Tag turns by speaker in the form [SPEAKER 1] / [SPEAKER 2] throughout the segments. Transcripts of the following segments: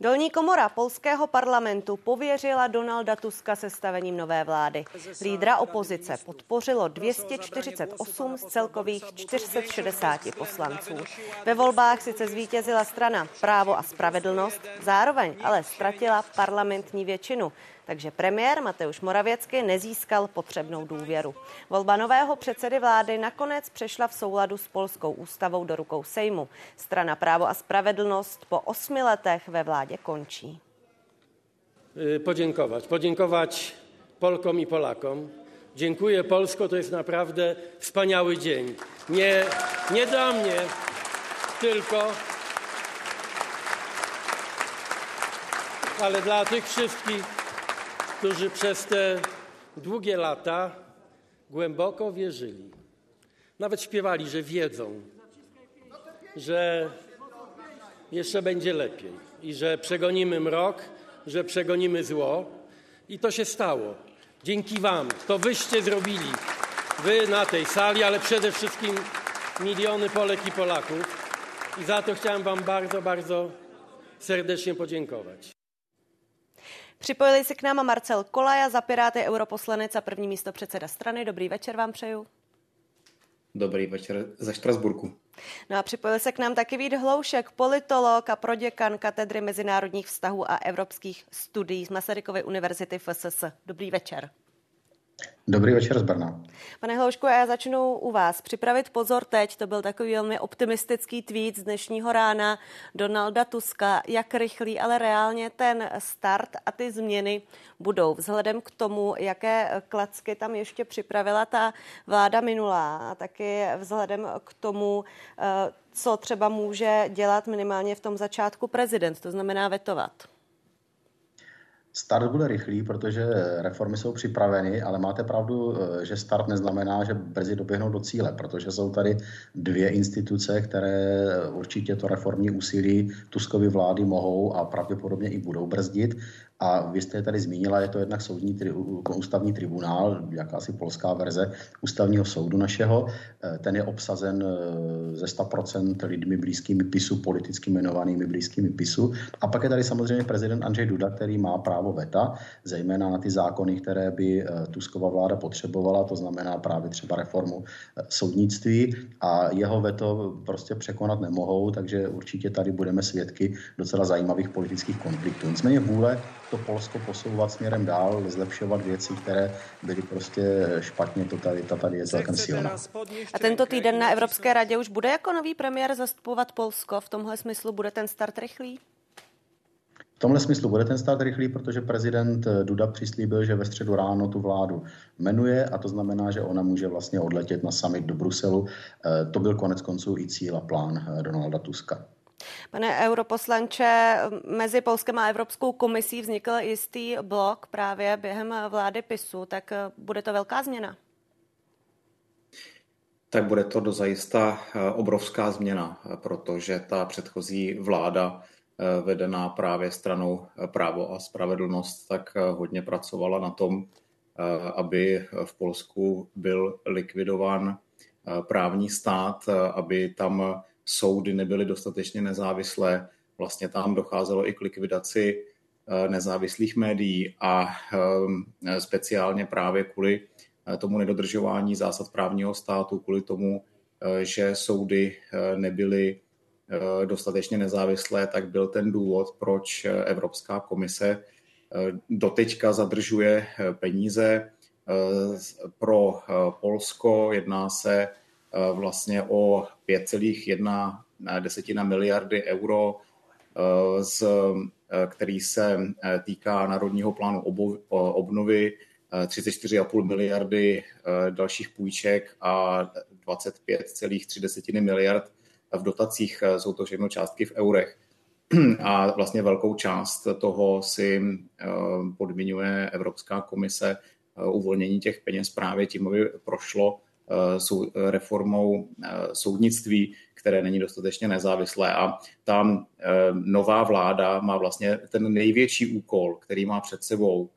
[SPEAKER 1] Dolní komora polského parlamentu pověřila Donalda Tuska sestavením nové vlády. Lídra opozice podpořilo 248 z celkových 460 poslanců. Ve volbách sice zvítězila strana Právo a spravedlnost, zároveň ale ztratila parlamentní většinu takže premiér Mateusz Moravěcky nezískal potřebnou důvěru. Volba nového předsedy vlády nakonec přešla v souladu s polskou ústavou do rukou Sejmu. Strana Právo a spravedlnost po osmi letech ve vládě končí.
[SPEAKER 2] Podziękować. Podziękować Polkom i Polakom. Dziękuję Polsko, to jest naprawdę wspaniały dzień. Nie, nie dla mnie tylko, ale dla tych wszystkich, którzy przez te długie lata głęboko wierzyli. Nawet śpiewali, że wiedzą, że jeszcze będzie lepiej i że przegonimy mrok, że przegonimy zło. I to się stało. Dzięki Wam. To wyście zrobili. Wy na tej sali, ale przede wszystkim miliony Polek i Polaków. I za to chciałem Wam bardzo, bardzo serdecznie podziękować.
[SPEAKER 1] Připojili se k nám Marcel Kolaja za Piráty, europoslanec a první místo předseda strany. Dobrý večer vám přeju.
[SPEAKER 3] Dobrý večer ze Štrasburku.
[SPEAKER 1] No a připojil se k nám taky Vít Hloušek, politolog a proděkan katedry mezinárodních vztahů a evropských studií z Masarykovy univerzity FSS. Dobrý večer.
[SPEAKER 4] Dobrý večer z Brna.
[SPEAKER 1] Pane Hloušku, já začnu u vás. Připravit pozor teď, to byl takový velmi optimistický tweet z dnešního rána Donalda Tuska. Jak rychlý, ale reálně ten start a ty změny budou vzhledem k tomu, jaké klacky tam ještě připravila ta vláda minulá a taky vzhledem k tomu, eh, co třeba může dělat minimálně v tom začátku prezident, to znamená vetovat.
[SPEAKER 4] Start bude rychlý, protože reformy jsou připraveny, ale máte pravdu, eh, že start neznamená, že brzy doběhnou do cíle, protože jsou tady dvě instituce, které určitě to reformní úsilí Tuskovy vlády mohou a pravděpodobně i budou brzdit. A vy jste je tady zmínila, je to jednak soudní tri, ústavní tribunál, jakási polská verze ústavního soudu našeho. Eh, ten je obsazen eh, ze 100% lidmi blízkými PISu, politicky jmenovanými blízkými PISu. A pak je tady samozřejmě prezident Andřej Duda, který má právo veta, zejména na ty zákony, které by eh, Tuskova vláda potřebovala, to znamená právě třeba reformu soudnictví a jeho veto prostě překonat nemohou, takže určitě tady budeme svědky docela zajímavých politických konfliktů. Nicméně vůle to Polsko posouvat směrem dál, zlepšovat věci, které byly prostě špatně, to tady, ta tady je celkem silná.
[SPEAKER 1] A tento týden na Evropské radě už bude jako nový premiér zastupovat Polsko? V tomhle smyslu bude ten start rychlý?
[SPEAKER 4] V tomhle smyslu bude ten stát rychlý, protože prezident Duda přislíbil, že ve středu ráno tu vládu jmenuje a to znamená, že ona může vlastně odletět na summit do Bruselu. Eh, to byl konec konců i cíl a plán eh, Donalda Tuska.
[SPEAKER 1] Pane europoslanče, mezi Polskem a Evropskou komisí vznikl jistý blok právě během vlády PISu, tak bude to velká změna?
[SPEAKER 3] Tak bude to dozajista eh, obrovská změna, protože ta předchozí vláda eh, vedená právě stranou eh, právo a spravedlnost, tak hodně pracovala na tom, aby v Polsku byl likvidován právní stát, aby tam soudy nebyly dostatečně nezávislé. Vlastně tam docházelo i k likvidaci eh, nezávislých médií a eh, speciálně právě kvůli eh, tomu nedodržování zásad právního státu, kvůli tomu, že soudy nebyly dostatečně nezávislé, tak byl ten důvod, proč Evropská komise doteďka zadržuje peníze pro Polsko. Jedná se vlastně o 5,1 desetina miliardy euro, eh, z, eh, který se týká Národního plánu obnovy, 34,5 miliardy dalších půjček a 25,3 miliard v dotacích. Jsou to všechno částky v eurech. A vlastně velkou část toho si podmiňuje Evropská komise uvolnění těch peněz právě tím, aby prošlo reformou eh, soudnictví, které není dostatečně nezávislé. A ta eh, nová vláda má vlastně ten největší úkol, který má před sebou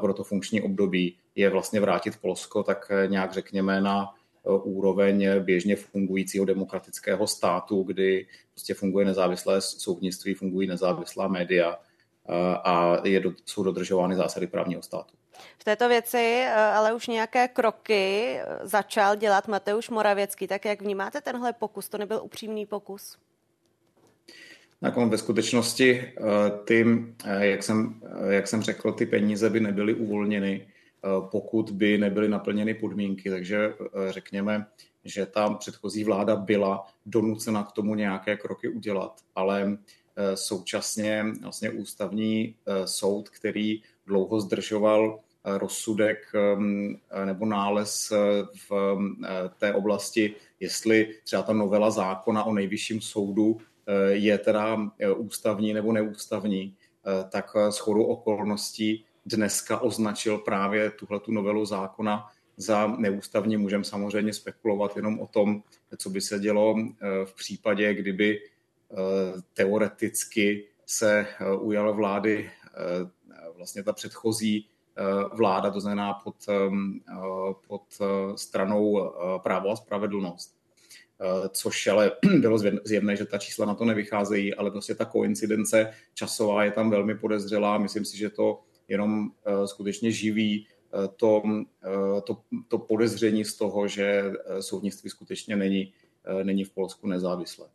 [SPEAKER 3] pro to funkční období, je vlastně vrátit Polsko tak eh, nějak řekněme na úroveň běžně fungujícího demokratického státu, kdy prostě funguje nezávislé soudnictví, fungují nezávislá média a je, jsou dodržovány zásady právního státu.
[SPEAKER 1] V této věci ale už nějaké kroky začal dělat Mateuš Moravěcký. Tak jak vnímáte tenhle pokus? To nebyl upřímný pokus?
[SPEAKER 3] Tak on ve skutečnosti ty, jak jsem, jak jsem řekl, ty peníze by nebyly uvolněny, pokud by nebyly naplněny podmínky. Takže řekněme, že ta předchozí vláda byla donucena k tomu nějaké kroky udělat, ale eh, současně vlastně ústavní eh, soud, který dlouho zdržoval eh, rozsudek ehm, nebo nález v té oblasti, jestli třeba ta novela zákona o nejvyšším soudu je teda ústavní nebo neústavní, tak schodu okolností dneska označil právě tuhle novelu zákona za neústavní. Můžeme samozřejmě spekulovat jenom o tom, co by se dělo eh, v případě, kdyby eh, teoreticky se eh, ujala vlády vlastně ta předchozí vláda, to znamená pod, pod stranou právo a spravedlnost. Což ale bylo zjevné, že ta čísla na to nevycházejí, ale prostě ta koincidence časová je tam velmi podezřelá. Myslím si, že to jenom skutečně živí to, to, to podezření z toho, že soudnictví skutečně není, není v Polsku nezávislé.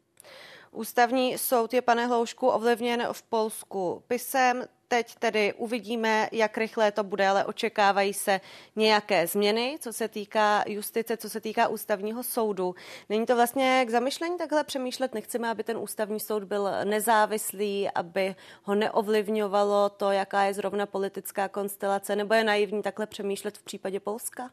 [SPEAKER 1] Ústavní soud je, pane Hloušku, ovlivněn v Polsku pisem. Teď tedy uvidíme, jak rychle to bude, ale očekávají se nějaké změny, co se týká justice, co se týká ústavního soudu. Není to vlastně k zamyšlení takhle přemýšlet? Nechceme, aby ten ústavní soud byl nezávislý, aby ho neovlivňovalo to, jaká je zrovna politická konstelace, nebo je naivní takhle přemýšlet v případě Polska?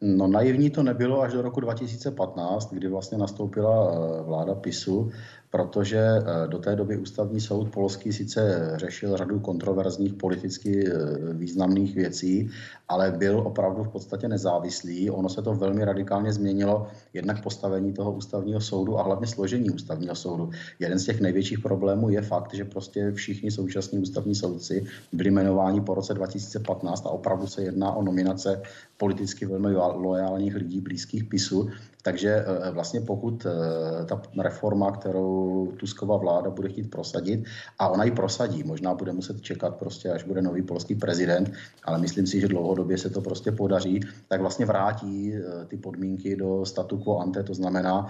[SPEAKER 4] No naivní to nebylo až do roku 2015, kdy vlastně nastoupila eh, vláda PISu protože eh, do té doby ústavní soud polský sice řešil řadu kontroverzních politicky eh, významných věcí, ale byl opravdu v podstatě nezávislý. Ono se to velmi radikálně změnilo, jednak postavení toho ústavního soudu a hlavně složení ústavního soudu. Jeden z těch největších problémů je fakt, že prostě všichni současní ústavní soudci byli jmenováni po roce 2015 a opravdu se jedná o nominace politicky velmi loajálních lidí blízkých PISu, takže eh, vlastně pokud eh, ta reforma, kterou Tusková vláda bude chtít prosadit, a ona ji prosadí, možná bude muset čekat prostě, až bude nový polský prezident, ale myslím si, že dlouhodobě se to prostě podaří, tak vlastně vrátí eh, ty podmínky do statu quo ante, to znamená,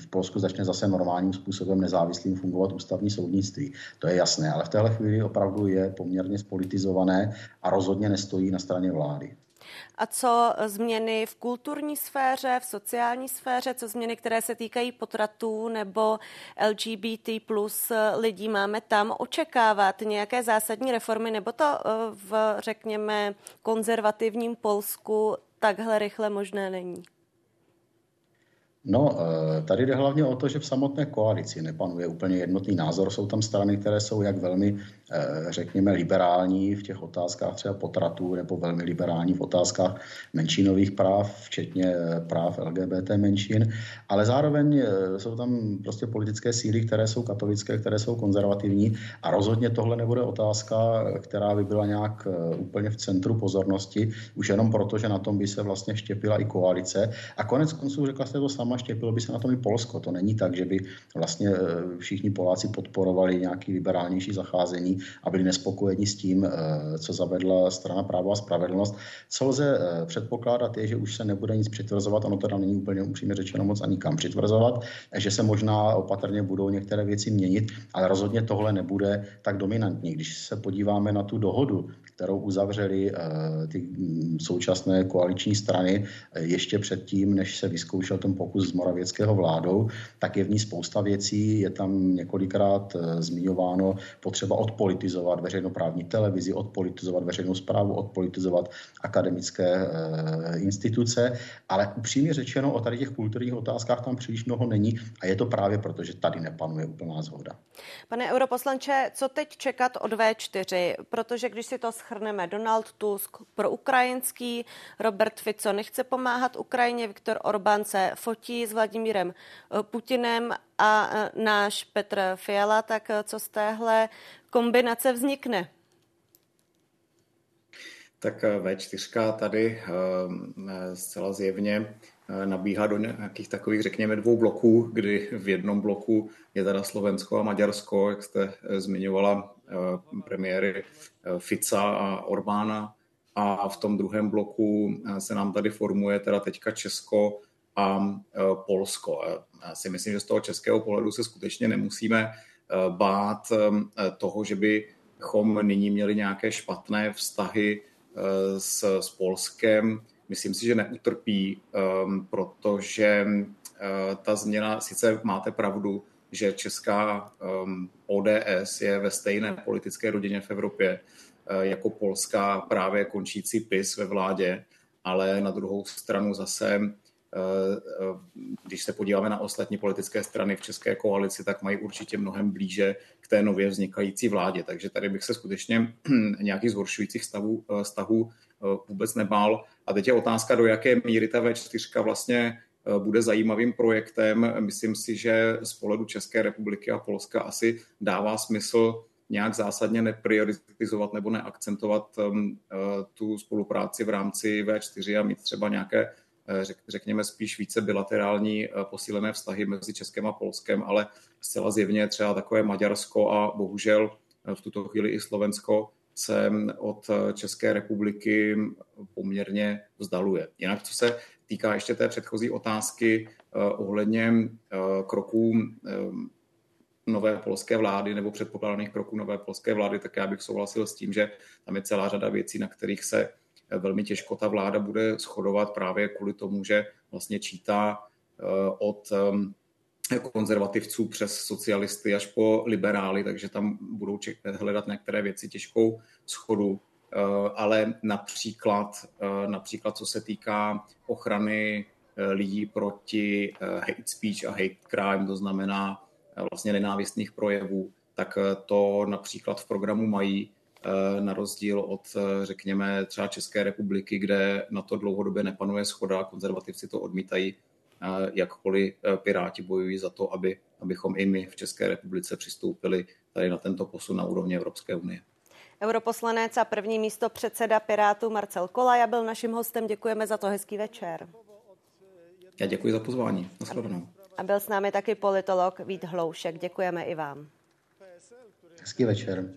[SPEAKER 4] v Polsku začne zase normálním způsobem nezávislým fungovat ústavní soudnictví. To je jasné, ale v téhle chvíli opravdu je poměrně spolitizované a rozhodně nestojí na straně vlády.
[SPEAKER 1] A co změny v kulturní sféře, v sociální sféře, co změny, které se týkají potratů nebo LGBT plus lidí máme tam očekávat nějaké zásadní reformy, nebo to eh, v, řekněme, konzervativním Polsku takhle rychle možné není?
[SPEAKER 4] No, eh, tady jde hlavně o to, že v samotné koalici nepanuje úplně jednotný názor. Jsou tam strany, které jsou jak velmi Eh, řekněme, liberální v těch otázkách třeba potratů nebo velmi liberální v otázkách menšinových práv, včetně eh, práv LGBT menšin, ale zároveň jsou tam prostě politické síly, které jsou katolické, které jsou konzervativní a rozhodně tohle nebude otázka, která by byla nějak úplně v centru pozornosti, už jenom proto, že na tom by se vlastně štěpila i koalice. A konec konců, řekla jste to sama, štěpilo by se na tom i Polsko. To není tak, že by vlastně všichni Poláci podporovali nějaký liberálnější zacházení a byli nespokojeni s tím, eh, co zavedla strana práva a spravedlnost. Co lze eh, předpokládat je, že už se nebude nic přitvrzovat, ono teda není úplně upřímně řečeno moc ani kam přitvrzovat, že se možná opatrně budou některé věci měnit, ale rozhodně tohle nebude tak dominantní. Když se podíváme na tu dohodu, kterou uzavřeli eh, ty mm, současné koaliční strany ještě předtím, než se vyzkoušel ten pokus z Moravěckého vládou, tak je v ní spousta věcí. Je tam několikrát zmiňováno potřeba odpolitizovat veřejnoprávní televizi, odpolitizovat veřejnou zprávu, odpolitizovat akademické e, instituce, ale upřímně řečeno o tady těch kulturních otázkách tam příliš mnoho není a je to právě proto, že tady nepanuje úplná zhoda.
[SPEAKER 1] Pane europoslanče, co teď čekat od V4? Protože když si to schrneme, Donald Tusk pro ukrajinský, Robert Fico nechce pomáhat Ukrajině, Viktor Orbán se fotí s Vladimírem eh, Putinem a eh, náš Petr Fiala, tak co z téhle kombinace vznikne?
[SPEAKER 3] Tak eh, V4 tady eh, zcela zjevně nabíhá do nějakých takových, řekněme, dvou bloků, kdy v jednom bloku je teda Slovensko a Maďarsko, jak jste zmiňovala premiéry Fica a Orbána, a v tom druhém bloku se nám tady formuje teda teďka Česko a Polsko. Já si myslím, že z toho českého pohledu se skutečně nemusíme bát toho, že bychom nyní měli nějaké špatné vztahy s, s Polskem. Myslím si, že neutrpí, protože ta změna, sice máte pravdu, že česká ODS je ve stejné politické rodině v Evropě, jako Polska právě končící PIS ve vládě, ale na druhou stranu zase, když se podíváme na ostatní politické strany v České koalici, tak mají určitě mnohem blíže k té nově vznikající vládě. Takže tady bych se skutečně nějakých zhoršujících stavů, stavů vůbec nebál. A teď je otázka, do jaké míry ta V4 vlastně bude zajímavým projektem. Myslím si, že z pohledu České republiky a Polska asi dává smysl nějak zásadně neprioritizovat nebo neakcentovat uh, tu spolupráci v rámci V4 a mít třeba nějaké, uh, řekněme, spíš více bilaterální uh, posílené vztahy mezi Českem a Polskem, ale zcela zjevně třeba takové Maďarsko a bohužel v tuto chvíli i Slovensko se od České republiky poměrně vzdaluje. Jinak, co se týká ještě té předchozí otázky ohledně kroků um, nové polské vlády nebo předpokládaných kroků nové polské vlády, tak já bych souhlasil s tím, že tam je celá řada věcí, na kterých se velmi těžko ta vláda bude shodovat právě kvůli tomu, že vlastně čítá eh, od eh, konzervativců přes socialisty až po liberály, takže tam budou hledat některé věci těžkou schodu. Eh, ale například, například co se týká ochrany lidí proti hate speech a hate crime, to znamená vlastně nenávistných projevů, tak eh, to například v programu mají, eh, na rozdíl od, eh, řekněme, třeba České republiky, kde na to dlouhodobě nepanuje schoda, konzervativci to odmítají, jakkoliv Piráti bojují za to, aby, abychom i my v České republice přistoupili tady na tento posun na úrovni Evropské unie.
[SPEAKER 1] Europoslanec a první místo předseda Pirátů Marcel Kolaja byl naším hostem. Děkujeme za to. Hezký večer.
[SPEAKER 3] Já děkuji za pozvání. Naschledanou.
[SPEAKER 1] A byl s námi taky politolog Vít Hloušek. Děkujeme i vám.
[SPEAKER 4] Hezký večer.